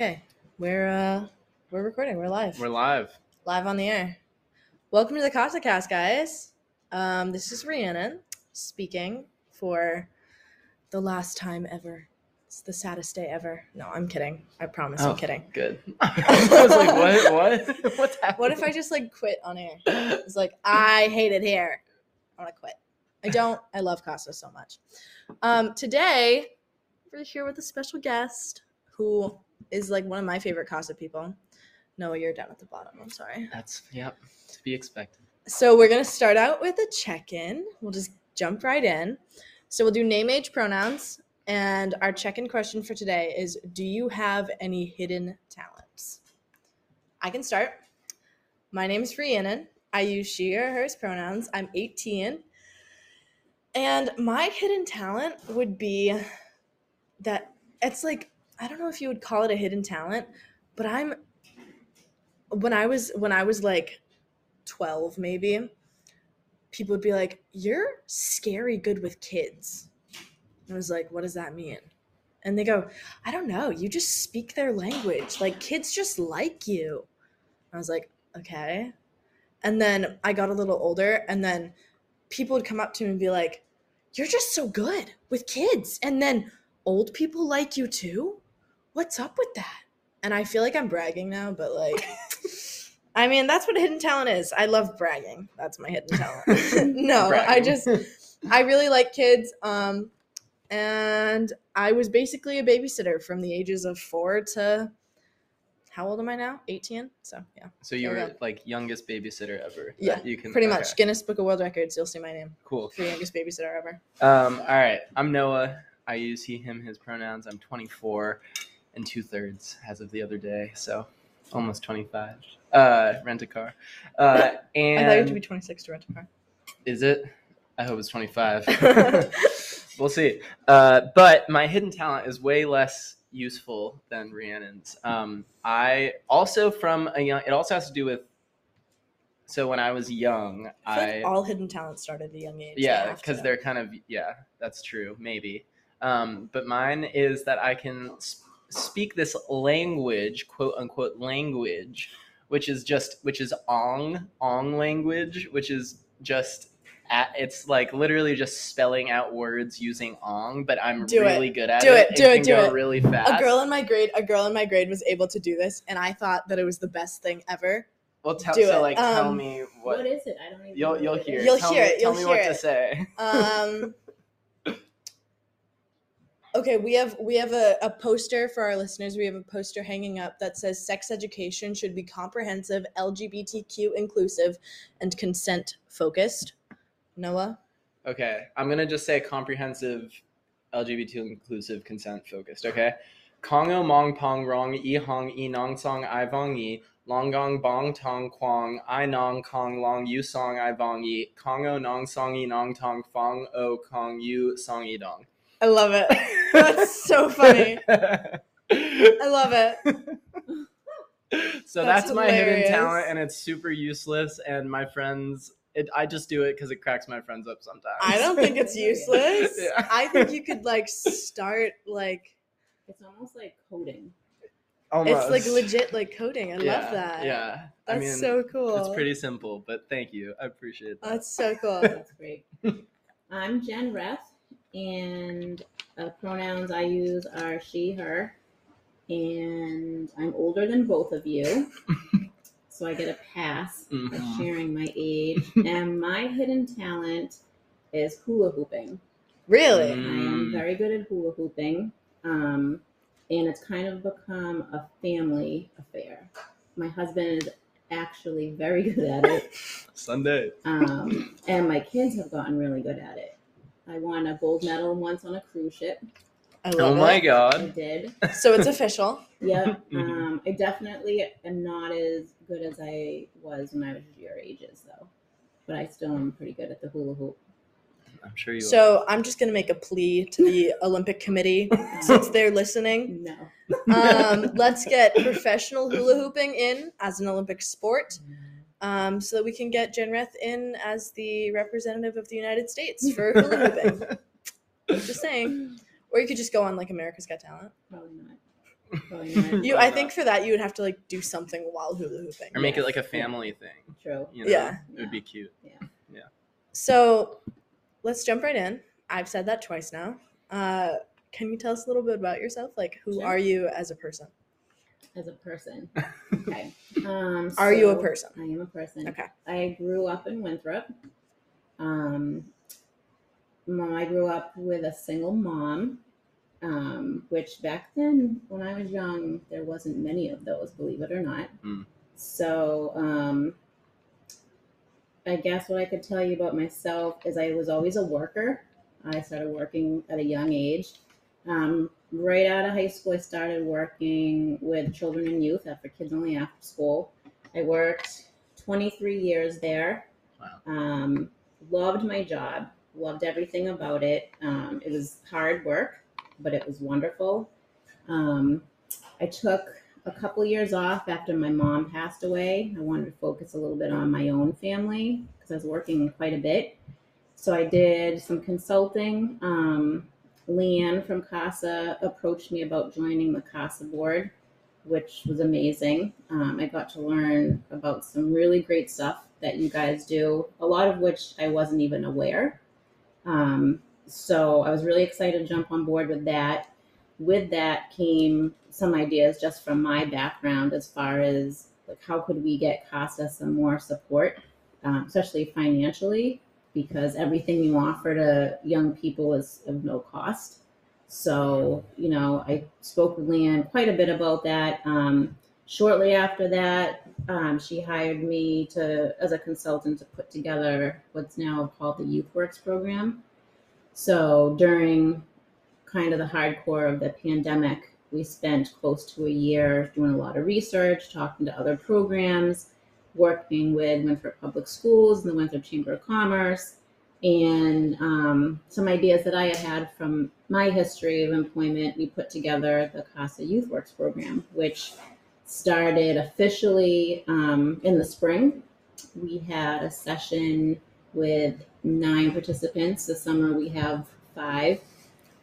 Okay, we're uh we're recording. We're live. We're live. live on the air. Welcome to the Casa Cast, guys. Um, this is Rhiannon speaking for the last time ever. It's the saddest day ever. No, I'm kidding. I promise. Oh. I'm kidding. Good. I was like, what? What? What's happening? What if I just like quit on air? It's like I hate it here. I want to quit. I don't. I love Casa so much. Um, today we're here with a special guest who is like one of my favorite Casa people. Noah, you're down at the bottom. I'm sorry. That's yep. To be expected. So we're gonna start out with a check-in. We'll just jump right in. So we'll do name, age, pronouns, and our check-in question for today is: Do you have any hidden talents? I can start. My name is Rhiannon. I use she or hers pronouns. I'm 18, and my hidden talent would be that it's like I don't know if you would call it a hidden talent, but I'm when I was when I was like 12 maybe people would be like you're scary good with kids. I was like what does that mean? And they go i don't know. You just speak their language. Like kids just like you. I was like okay. And then i got a little older and then people would come up to me and be like you're just so good with kids. And then old people like you too what's up with that and i feel like i'm bragging now but like I mean, that's what a hidden talent is. I love bragging. That's my hidden talent. no, I just I really like kids. Um, and I was basically a babysitter from the ages of four to how old am I now? 18. So yeah, So you were like youngest babysitter ever. Yeah, You can pretty okay, much Guinness Book of World Records. You'll see my name Cool. for youngest babysitter ever. Um. All right. I'm Noah. I use he, him, his pronouns. I'm 24 and two thirds as of the other day. So almost 25. Uh, rent a car. Uh, I thought you had to be 26 to rent a car. is it? I hope it's 25. we'll see. Uh, but my hidden talent is way less useful than Rhiannon's. Um, I also from a young. It also has to do with. So when I was young, I I like all hidden talents start at a young age. Yeah, because they're kind of yeah, that's true, maybe. Um, but mine is that I can speak this language, quote unquote language, which is just which is Ong Ong language, which is just at, it's like literally just spelling out words using Ong, but I'm Do it. really good at Do it. it, do it, can do go it. really fast. a girl in my grade. A girl in my grade was able to do this, and I thought that it was the best thing ever. well, tell, do so it. like tell Um, me what, what is it? I don't even. you'll know you'll what it hear. is. You'll tell hear me, it, Tell you'll me hear what to it. say. Um, okay, we have we have a, a poster for our listeners. We have a poster hanging up that says sex education should be comprehensive, LGBTQ inclusive, and consent focused. Noah, Okay, I'm gonna just say comprehensive, LGBT inclusive, consent focused. Okay, Kongo mong pong rong i hong i nong song i vong i long gong bong tong quang i nong kong long yu song i vong i Kongo nong song i nong tong fong o kong yu song i dong. I love it. That's so funny. I love it. so That's that's, my hidden talent, and it's super useless. And my friends, it, I just do it because it cracks my friends up sometimes. I don't think it's useless. Yeah. I think you could like start like It's almost like coding. it's like legit like coding. I love that. Yeah, That's I mean, so cool. It's pretty simple, but thank you. I appreciate that. That's so cool. That's great. I'm Jen Reth, and uh, pronouns I use are she, her, and I'm older than both of you, so I get a pass of Mhm. sharing my age. and my hidden talent is hula hooping. Really? I am Mm. very good at hula hooping, um, and it's kind of become a family affair. My husband is actually very good at it, Sunday. um, and my kids have gotten really good at it. I won a gold medal once on a cruise ship. I Oh my it. I did. So it's official. Yep. Mhm. Um, I definitely am not as good as I was when I was your ages, though. But I still am pretty good at the hula hoop. I'm sure you. So I'm just gonna make a plea to the Olympic Committee since they're listening. No. Um, let's get professional hula hooping in as an Olympic sport, um, so that we can get Jen Reth in as the representative of the United States for hula hooping. Just saying. Or you could just go on like America's Got Talent. Probably not. Probably not. You, I think for that you would have to like do something while hula hooping. or make it like a family thing. True. You know? Yeah. It would be cute. Yeah. Yeah. So let's jump right in. I've said that twice now. Uh, can you tell us a little bit about yourself? Like, who Sure. are you as a person? As a person. Okay. Um, Are you a person? I am a person. Okay. I grew up in Winthrop. Um, mom, I grew up with a single mom, um, which back then, when I was young, there wasn't many of those, believe it or not. Mm. So, um, I guess what I could tell you about myself is I was always a worker. I started working at a young age. Um, right out of high school, I started working with children and youth after kids only after school. I worked 23 years there. Wow. Um, loved my job, loved everything about it. Um, it was hard work, but it was wonderful. Um, I took a couple years off after my mom passed away. I wanted to focus a little bit on my own family because I was working quite a bit. So I did some consulting. Um, Leanne from CASA approached me about joining the CASA board, which was amazing. Um, I got to learn about some really great stuff that you guys do, a lot of which I wasn't even aware. Um, so I was really excited to jump on board with that. With that came some ideas just from my background as far as like how could we get CASA some more support, um, especially financially, because everything you offer to young people is of no cost. So, you know, I spoke with Leanne quite a bit about that. Um, shortly after that, um, she hired me to as a consultant to put together what's now called the Youth Works program. So during kind of the hardcore of the pandemic, we spent close to a year doing a lot of research, talking to other programs, working with Winthrop Public Schools and the Winthrop Chamber of Commerce, and um, some ideas that I had had from my history of employment. We put together the CASA Youth Works program, which started officially um, in the spring. We had a session with nine participants. This summer we have five.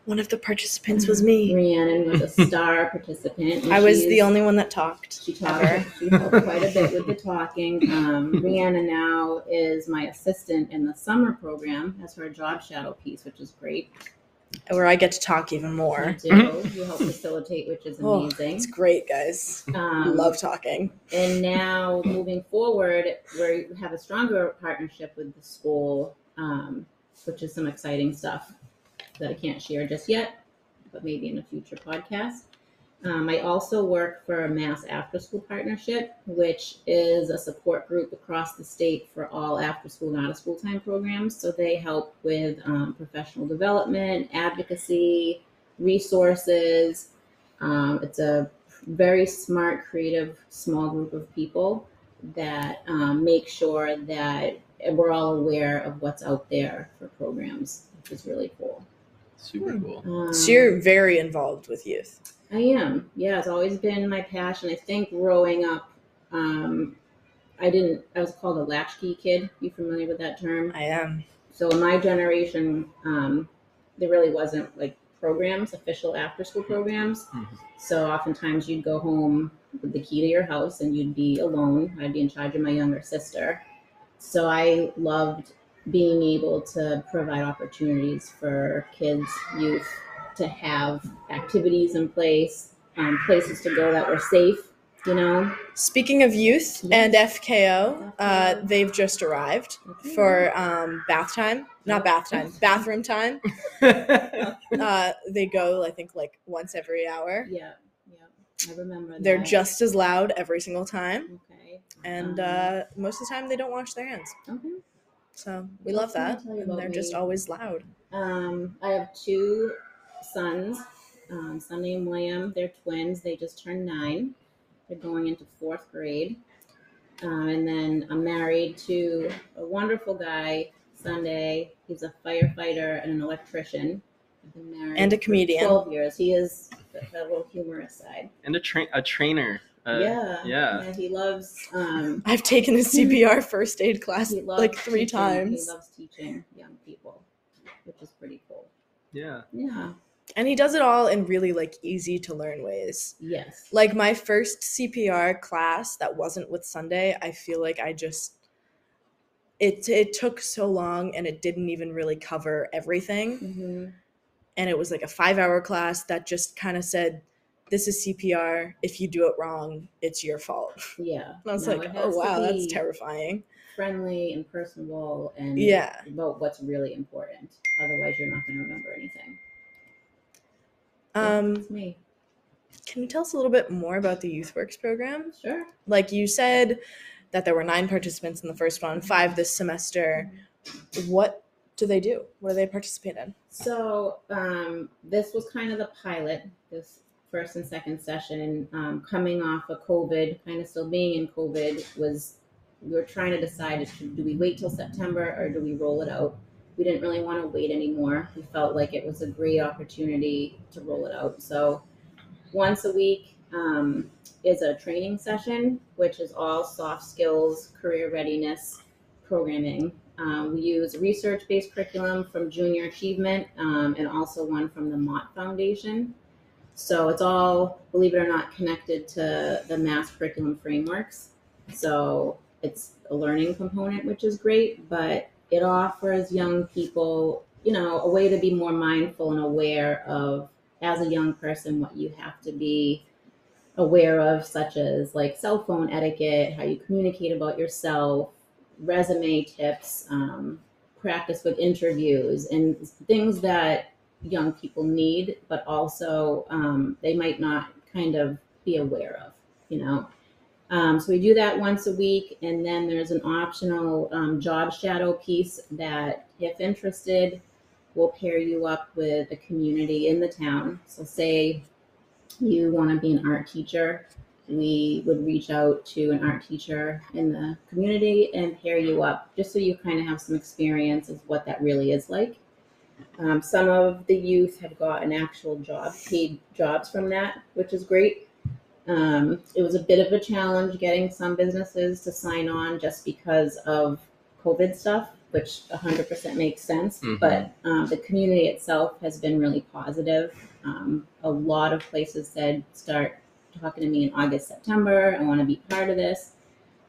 One of the participants was me. Rhiannon was a star participant. and I was she's- the only one that talked. She talked. She helped quite a bit with the talking. Um, Rhiannon now is my assistant in the summer program as her job shadow piece, which is great. Where I get to talk even You more. do. You help facilitate, which is Oh, amazing. it's great, guys. Um, Love talking. And now moving forward, we have a stronger partnership with the school, um, which is some exciting stuff that I can't share just yet, but maybe in a future podcast. Um, I also work for a Mass After School Partnership, which is a support group across the state for all after school out of school time programs. So they help with um, professional development, advocacy, resources. Um, it's a very smart, creative, small group of people that um, make sure that we're all aware of what's out there for programs, which is really cool. Super Hmm. cool. Um, So you're very involved with youth. I am. Yeah, it's always been my passion. I think growing up, um, I didn't. I was called a latchkey kid. You familiar with that term? I am. So in my generation, um, there really wasn't like programs, official after-school programs. Mhm. So oftentimes you'd go home with the key to your house and you'd be alone. I'd be in charge of my younger sister. So I loved being able to provide opportunities for kids, youth, to have activities in place, um, places to go that were safe. You know, Speaking of youth Yes. and FKO, uh, they've just arrived for um, bath time. Not bath time, bathroom time. Uh, they go, I think, like once every hour. yeah, yeah, I remember. They're that. just as loud every single time. okay. And Um, uh, most of the time, they don't wash their hands. Okay. So we love else can I that. And they're just always loud. Um, I have two sons, um, Sunday and William. They're twins. They just turned nine. They're going into fourth grade. Um, and then I'm married to a wonderful guy, Sunday. He's a firefighter and an electrician. Been married And a comedian. 12 years. He is the, the little humorous side. and a train a trainer. Uh, yeah, yeah. He loves. Um, I've taken a CPR first aid class he loves like three teaching- times. He loves teaching young people, which is pretty cool. Yeah. Yeah. And he does it all in really like easy to learn ways. Yes. Like my first CPR class that wasn't with Sunday, I feel like I just it it took so long and it didn't even really cover everything. hmm And it was like a 5-hour class that just kind of said this is CPR. If you do it wrong, it's your fault. Yeah. And I was No, like, "Oh wow, that's terrifying." Friendly and personable and Yeah. about what's really important. Otherwise, you're not going to remember anything. Um That's me. can you tell us a little bit more about the YouthWorks program? Sure. like you said that there were nine participants in the first one five this semester what do they do what do they participate in So um, this was kind of the pilot, this first and second session, um, coming off of COVID, kind of still being in COVID, was we were trying to decide do we wait till September or do we roll it out? We didn't really want to wait anymore. We felt like it was a great opportunity to roll it out. So once a week um, is a training session, which is all soft skills, career readiness programming. Um, we use research-based curriculum from Junior Achievement um, and also one from the Mott Foundation. So it's all, believe it or not, connected to the Mass Curriculum Frameworks. So it's a learning component, which is great, but it offers young people, you know, a way to be more mindful and aware of, as a young person, what you have to be aware of, such as like cell phone etiquette, how you communicate about yourself, resume tips, um, practice with interviews, and things that young people need, but also um, they might not kind of be aware of, you know. Um, so we do that once a week, and then there's an optional um, job shadow piece that, if interested, will pair you up with a community in the town. So, say you want to be an art teacher, we would reach out to an art teacher in the community and pair you up just so you kind of have some experience of what that really is like. Um, some of the youth have gotten actual job paid jobs from that, which is great. Um, it was a bit of a challenge getting some businesses to sign on just because of COVID stuff, which 100% makes sense. Mhm. But um, the community itself has been really positive. Um, a lot of places said start talking to me in August, September. I want to be part of this.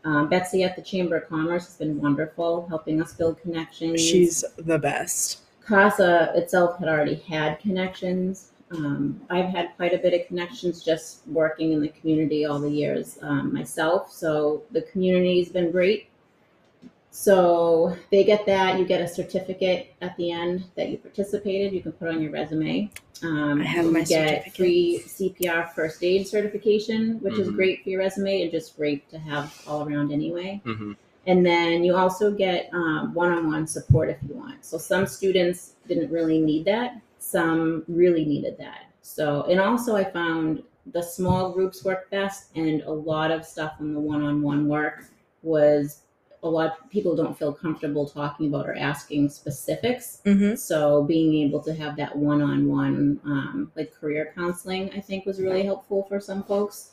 Um, Betsy at the Chamber of Commerce has been wonderful, helping us build connections. she's the best CASA itself had already had connections. Um, I've had quite a bit of connections just working in the community all the years um, myself. So the community's been great. So they get that. You get a certificate at the end that you participated. You can put on your resume. Um, I have you my get free CPR first aid certification, which is Mhm. great for your resume and just great to have all around anyway. hmm And then you also get um, one-on-one support if you want. So some students didn't really need that. Some really needed that. So, and also I found the small groups work best and a lot of stuff in the one-on-one work was a lot of people don't feel comfortable talking about or asking specifics. mm-hmm. So being able to have that one-on-one, um, like career counseling, I think was really helpful for some folks.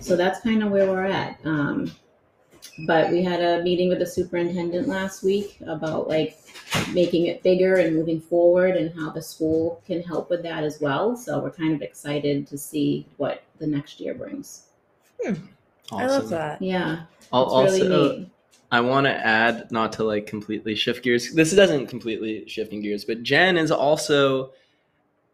So that's kind of where we're at. Um, but we had a meeting with the superintendent last week about like making it bigger and moving forward and how the school can help with that as well. So we're kind of excited to see what the next year brings. Hmm. i love that Yeah, I'll it's really also neat. I want to add, not to like completely shift gears. This doesn't completely shifting gears, but Jen is also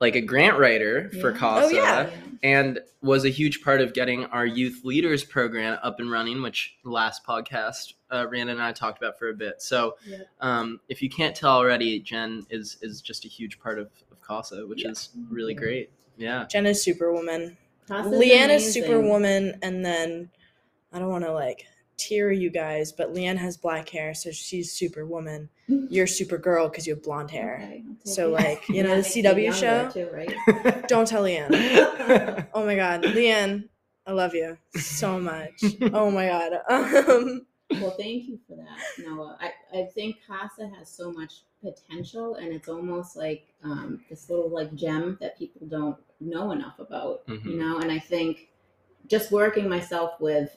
like a grant writer for Yeah. CASA Oh, yeah. and was a huge part of getting our youth leaders program up and running, which last podcast uh, Randa and I talked about for a bit. So Yep. um, if you can't tell already, Jen is is just a huge part of, of CASA, which Yeah. is really great. Yeah. jen is superwoman CASA's leanne is superwoman and then i don't want to like tear you guys but leanne has black hair so she's superwoman you're supergirl because you have blonde hair Okay, I'll So, like, you know, That the CW show? too, right? don't tell leanne oh my god leanne i love you so much oh my god um Well, thank you for that, Noah. I, I think CASA has so much potential, and it's almost like um, this little like gem that people don't know enough about, Mhm. you know. And I think just working myself with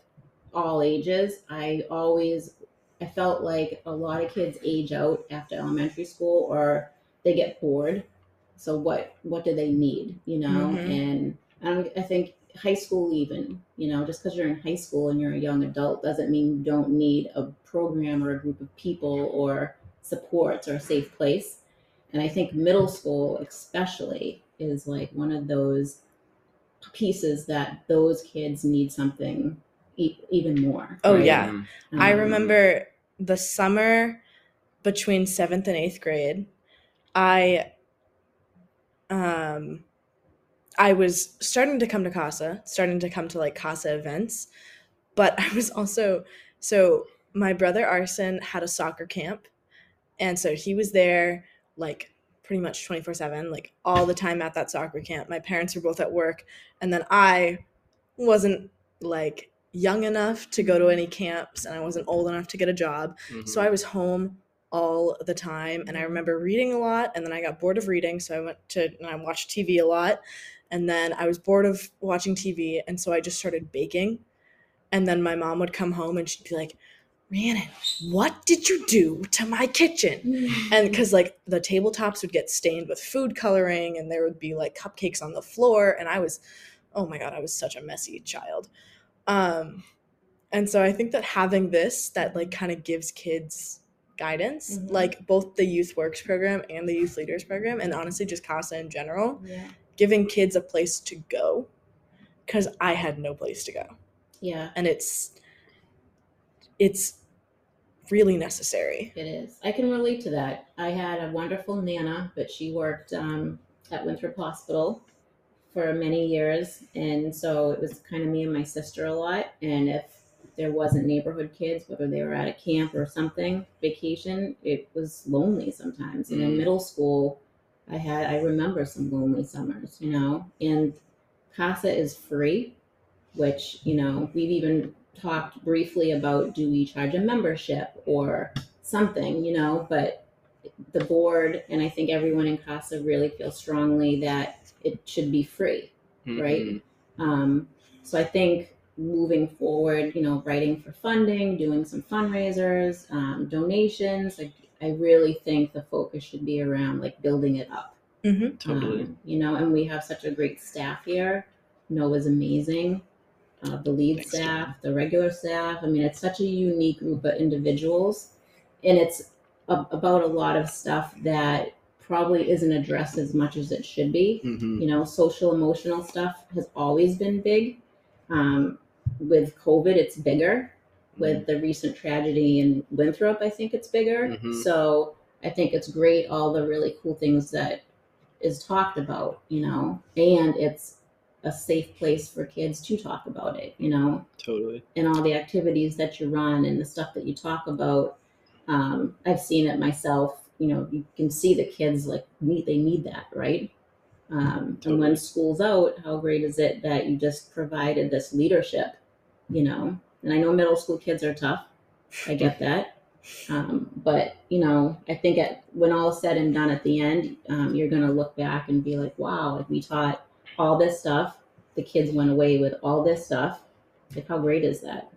all ages, I always I felt like a lot of kids age out after elementary school or they get bored. So what what do they need? You know, Mhm. and um, I think high school even you know just because you're in high school and you're a young adult doesn't mean you don't need a program or a group of people or supports or a safe place and i think middle school especially is like one of those pieces that those kids need something e- even more Oh, right? yeah. Mhm. I Um, remember the summer between seventh and eighth grade. I um I was starting to come to Casa, starting to come to like Casa events, but I was also so my brother Arson had a soccer camp, and so he was there like pretty much 24 7 like all the time at that soccer camp my parents were both at work and then i wasn't like young enough to go to any camps and i wasn't old enough to get a job Mhm. so I was home all the time and I remember reading a lot and then I got bored of reading so I went to and I watched TV a lot and then I was bored of watching TV and so I just started baking and then my mom would come home and she'd be like Rhiannon, what did you do to my kitchen? And because like the tabletops would get stained with food coloring and there would be like cupcakes on the floor and I was oh my god, I was such a messy child. Um and so I think that having this that like kind of gives kids guidance, Mhm. like both the youth works program and the youth leaders program and honestly just CASA in general, yeah giving kids a place to go cuz I had no place to go. yeah And it's it's really necessary. It is. I can relate to that. I had a wonderful Nana, but she worked um, at Winthrop Hospital for many years. And so it was kind of me and my sister a lot. And if there wasn't neighborhood kids, whether they were at a camp or something, vacation, it was lonely sometimes. And in Mm. middle school, I had, I remember some lonely summers, you know, and CASA is free, which, you know, we've even talked briefly about do we charge a membership or something, you know, but the board and I think everyone in CASA really feels strongly that it should be free. right? Mhm. Um, so I think moving forward, you know, writing for funding, doing some fundraisers, um, donations, like I really think the focus should be around like building it up. Mhm. Totally. Um, you know, and we have such a great staff here. Noah's amazing. Uh, the lead Thanks, staff, the regular staff. I mean, it's such a unique group of individuals, and it's a- about a lot of stuff that probably isn't addressed as much as it should be Mhm. you know social emotional stuff has always been big um, with covid it's bigger with the recent tragedy in winthrop i think it's bigger Mhm. so i think it's great all the really cool things that is talked about you know and it's a safe place for kids to talk about it you know Totally. and all the activities that you run and the stuff that you talk about. Um, I've seen it myself. You know, you can see the kids like need they need that, right? Um, And when school's out, how great is it that you just provided this leadership? You know, and I know middle school kids are tough. I get that. Um, but you know, I think at when all is said and done at the end, um, you're gonna look back and be like, "Wow, like we taught all this stuff. The kids went away with all this stuff. Like, how great is that?"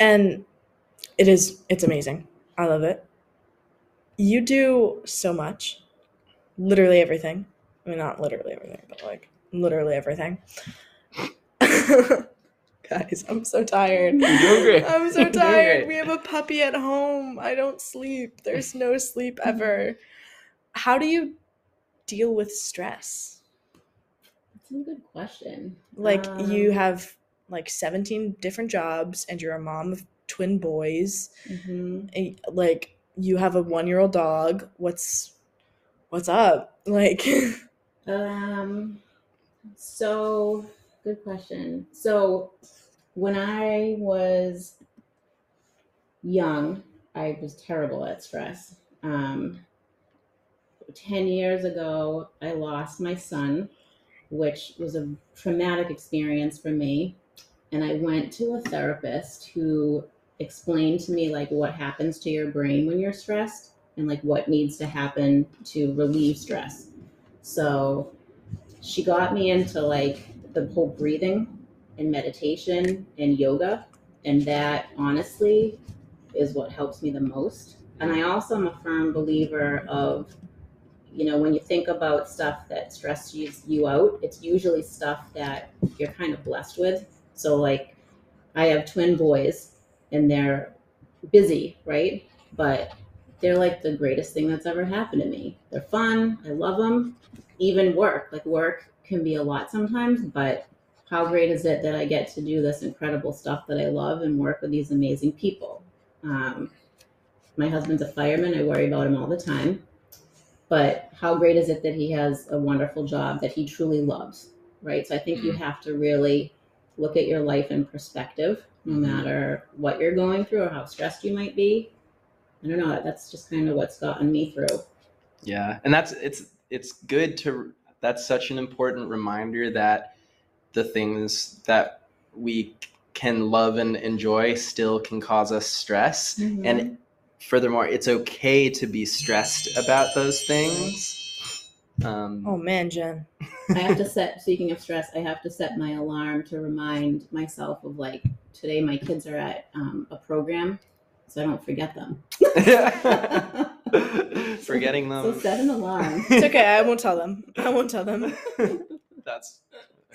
and it is it's amazing. I love it. You do so much. Literally everything. I mean not literally everything but like literally everything. Guys i'm so tired. You're doing great. i'm so You're tired. great. we have a puppy at home. I don't sleep. There's no sleep ever. How do you deal with stress? That's a good question. like you Um, have like 17 different jobs and you're a mom of twin boys mhm. eh, like you have a one year old dog what's what's up like Um, so good question. So when I was young, I was terrible at stress. Um, 10 years ago, I lost my son, which was a traumatic experience for me. And I went to a therapist who explained to me like what happens to your brain when you're stressed and like what needs to happen to relieve stress. So she got me into like the whole breathing and meditation and yoga. And that honestly is what helps me the most. And I also am a firm believer of you know, when you think about stuff that stresses you out, it's usually stuff that you're kind of blessed with. So, like, I have twin boys and they're busy, right? But they're like the greatest thing that's ever happened to me. They're fun. I love them. Even work, like, work can be a lot sometimes, but how great is it that I get to do this incredible stuff that I love and work with these amazing people? Um, my husband's a fireman. I worry about him all the time. But how great is it that he has a wonderful job that he truly loves, right? So I think you have to really look at your life in perspective, no Mhm. matter what you're going through or how stressed you might be. I don't know. That's just kind of what's gotten me through. Yeah, and that's it's it's good to that's such an important reminder that the things that we can love and enjoy still can cause us stress and furthermore it's okay to be stressed about those things um Oh man, Jen. I have to set, speaking of stress, I have to set my alarm to remind myself of like, today my kids are at um, a program, so I don't forget them. forgetting So them set an alarm. It's okay. I won't tell them. I won't tell them. that's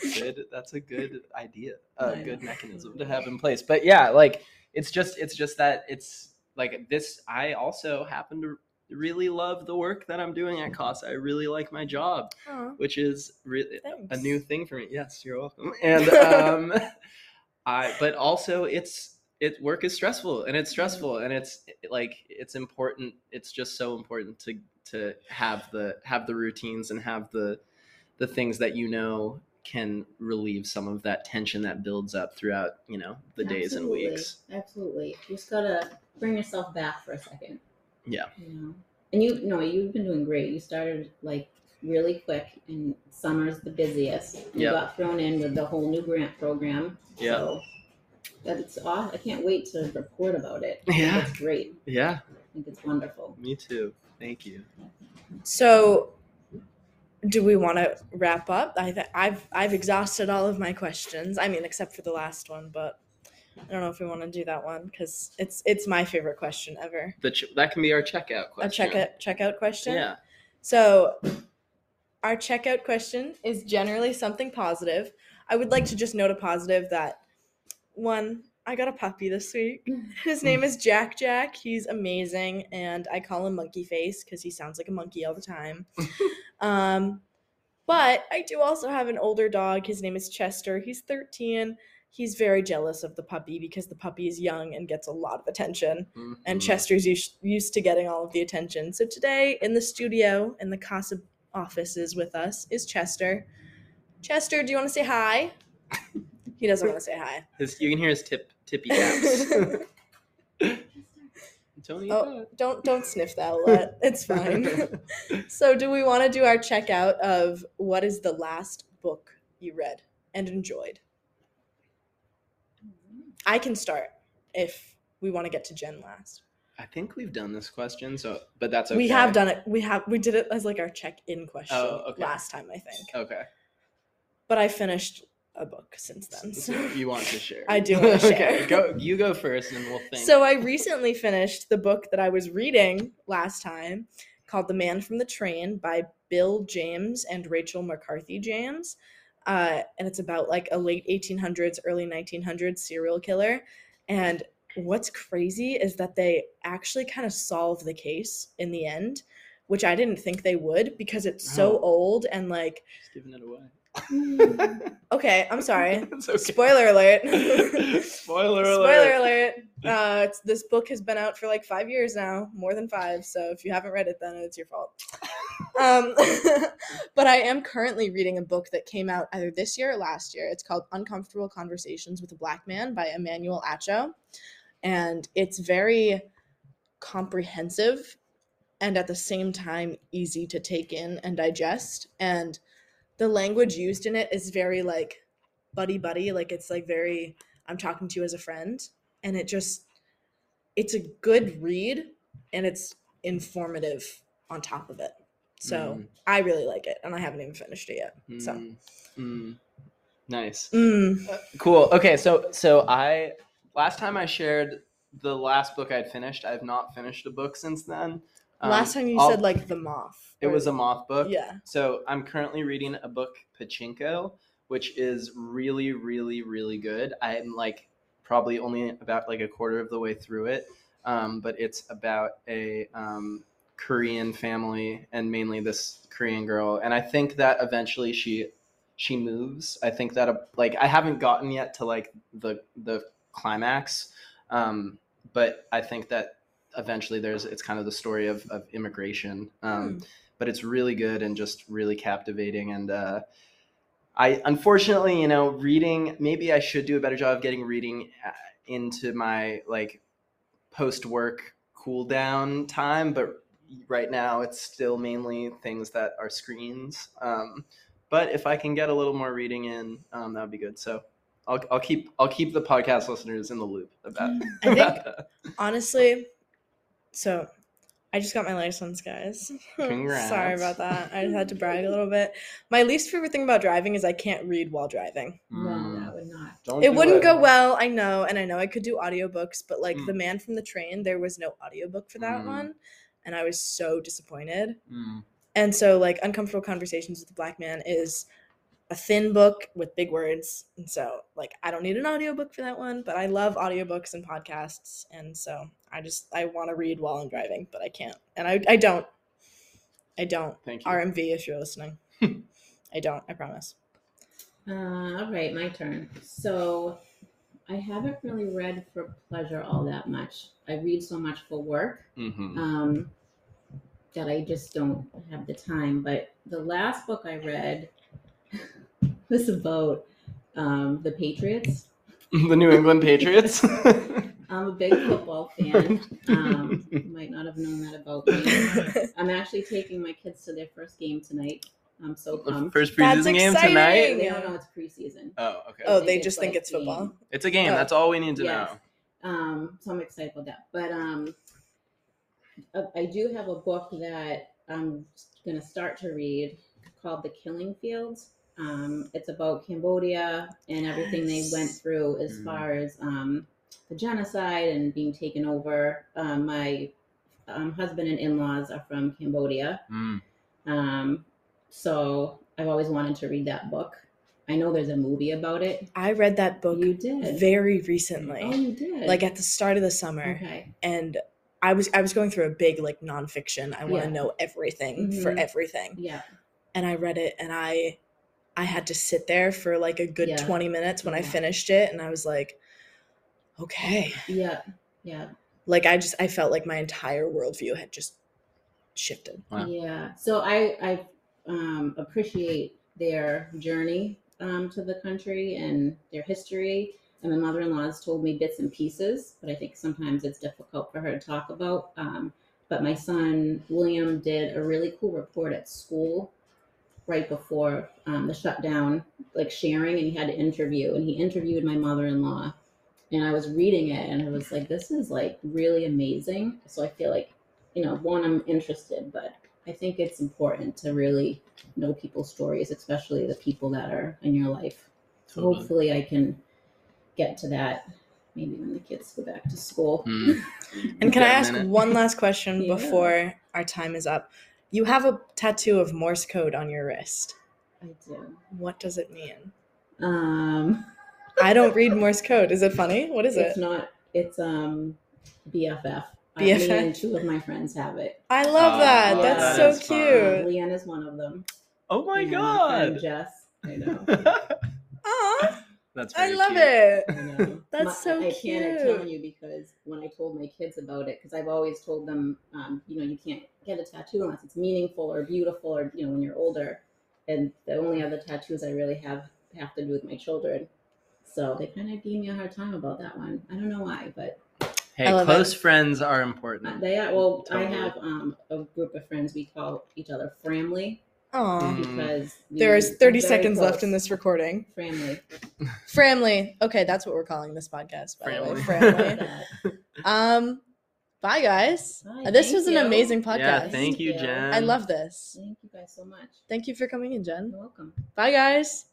a good that's a good idea a I good know. mechanism to have in place but yeah like it's just it's just that it's like this i also happen to really love the work that i'm doing at casa. I really like my job Aw, which is really a new thing for me. Yes you're welcome. And um i but also it's it work is stressful and it's stressful and it's like it's important it's just so important to to have the have the routines and have the the things that you know can relieve some of that tension that builds up throughout you know the days and weeks. Absolutely. You just gotta bring yourself back for a second. Yeah. You know, and you know you've been doing great. You started like really quick, and summer's the busiest. You Yep. got thrown in with the whole new grant program. Yeah. So that's aw- I can't wait to report about it. Yeah. It's great. yeah I think it's wonderful. me too thank you So, do we want to wrap up? I th- I've I've exhausted all of my questions. I mean, except for the last one, but I don't know if we want to do that one because it's it's my favorite question ever. the ch- that can be our checkout question A checkout checkout question. yeah So, our checkout question is generally something positive. I would like to just note a positive that one, I got a puppy this week. His name is Jack Jack. He's amazing, and I call him Monkey Face because he sounds like a monkey all the time. um, but I do also have an older dog. His name is Chester. He's 13. He's very jealous of the puppy because the puppy is young and gets a lot of attention and Mhm. Chester's us- used to getting all of the attention. So today in the studio in the Casa offices with us is Chester. Chester, do you want to say hi? He doesn't want to say hi. His, you can hear his tip tippy taps. Tony. Oh, don't don't sniff that, Olet. It's fine. so, do we want to do our checkout of what is the last book you read and enjoyed? I can start if we want to get to Jen last. I think we've done this question, so but that's okay. We have done it. We have we did it as like our check-in question Oh, okay. last time, I think. Okay. But I finished a book since then. So you want to share? I do wanna share. okay, go. You go first, and we'll think. so I recently finished the book that I was reading last time called The Man from the Train by Bill James and Rachel McCarthy James. Uh, and it's about like a late 1800s, early 1900s serial killer. And what's crazy is that they actually kind of solve the case in the end, which I didn't think they would because it's so old and like, She's giving it away. okay, I'm sorry. okay. Spoiler alert. Spoiler alert. Spoiler alert. Uh, it's, this book has been out for like five years now, more than five. So if you haven't read it, then it's your fault. Um, but I am currently reading a book that came out either this year or last year. It's called Uncomfortable Conversations with a Black Man by Emmanuel Acho. And it's very comprehensive and at the same time easy to take in and digest. And the language used in it is very like buddy buddy. Like it's like very, I'm talking to you as a friend. And it just, it's a good read and it's informative on top of it. So Mm. I really like it, and I haven't even finished it yet. So, Mm, mm. nice. mm, Cool. Okay, so so I last time I shared the last book I'd finished. I've not finished a book since then. Um, Last time you I'll- said like the moth. it was a moth book. Yeah. So I'm currently reading a book, Pachinko, which is really, really, really good. I'm like probably only about like a quarter of the way through it, um, but it's about a um, Korean family and mainly this Korean girl. And I think that eventually she she moves. I think that like I haven't gotten yet to like the the climax, um, but I think that eventually there's it's kind of the story of, of immigration. Um, Hmm. but it's really good and just really captivating and uh, i unfortunately you know reading maybe i should do a better job of getting reading uh, into my like post work cool down time but right now it's still mainly things that are screens um, but if i can get a little more reading in um, that would be good so I'll, I'll keep I'll keep the podcast listeners in the loop about, I think- about that. Honestly, so I just got my license, guys. Congrats. Sorry about that. I just had to brag a little bit. My least favorite thing about driving is I can't read while driving. No, Mm. that would not. Don't It wouldn't go well, I know, and I know I could do audiobooks, but like Mm. The Man from the Train, there was no audiobook for that Mm. one, and I was so disappointed. Mm. And so like Uncomfortable Conversations with a Black Man is a thin book with big words. And so like I don't need an audiobook for that one, but I love audiobooks and podcasts. And so I just I want to read while I'm driving, but I can't. And I I don't. I don't. Thank you. RMV if you're listening. I don't, I promise. Uh, all right, my turn. So I haven't really read for pleasure all that much. I read so much for work Mhm. um, that I just don't have the time. But the last book I read was about um, the Patriots. the New England Patriots. I'm a big football fan. Um, you might not have known that about me. I'm actually taking my kids to their first game tonight. I'm so pumped. first That's preseason game exciting. tonight. They don't know it's preseason. Oh, okay. oh, think they it's just think like it's football. the- It's a game. Oh. That's all we need to Yes. know. Um, so I'm excited about that. But um, I, I do have a book that I'm going to start to read called The Killing Fields. Um, it's about Cambodia and everything they went through as Mm. far as um, the genocide and being taken over. Um, my um, husband and in laws are from Cambodia. Mm. So I've always wanted to read that book. I know there's a movie about it. I read that book You did. very recently. oh, you did. Like at the start of the summer. okay. And I was I was going through a big like nonfiction. I want to Yeah. know everything for Mhm. everything. Yeah. and I read it and I I had to sit there for like a good Yeah. 20 minutes when I finished it and I was like okay Yeah. Yeah. like I just I felt like my entire worldview had just shifted Wow. Yeah. So I I um, appreciate their journey um, to the country and their history. And my mother-in-law has told me bits and pieces, but I think sometimes it's difficult for her to talk about. Um, but my son William did a really cool report at school right before um, the shutdown, like sharing, and he had to interview, and he interviewed my mother-in-law. And I was reading it, and I was like, "This is like really amazing." So I feel like you know, one, I'm interested, but I think it's important to really know people's stories, especially the people that are in your life. So Totally. hopefully I can get to that maybe when the kids go back to school. Mm. and can I ask one last question Yeah. before our time is up you have a tattoo of Morse code on your wrist I do. what does it mean Um, I don't read Morse code is it funny what is it's it It's not, it's um, BFF. Uh, me BFF? and two of my friends have it. I love Oh, that yeah, that's that so is fun. Uh, cute Leanne is one of them. Oh my And friend god. Jess. I know. Aw, That's I love cute. it I know. That's My- so I can't tell you because when I told my kids about it, because I've always told them, um, you know, you can't get a tattoo unless it's meaningful or beautiful or you know when you're older. And the only other tattoos I really have have to do with my children. So they kind of gave me a hard time about that one. I don't know why, but Hey, close it. friends are important. they are. Well, I have um, a group of friends. We call each other family Aw. Mm. because There we is are 30 very seconds left in this recording. family. Family. Okay, that's what we're calling this podcast, by the way. Family. Family. um, bye guys. Bye, this was an you. amazing podcast. Yeah, thank you, Thank you. Jen. I love this. Thank you guys so much. Thank you for coming in, Jen. You're welcome. Bye guys.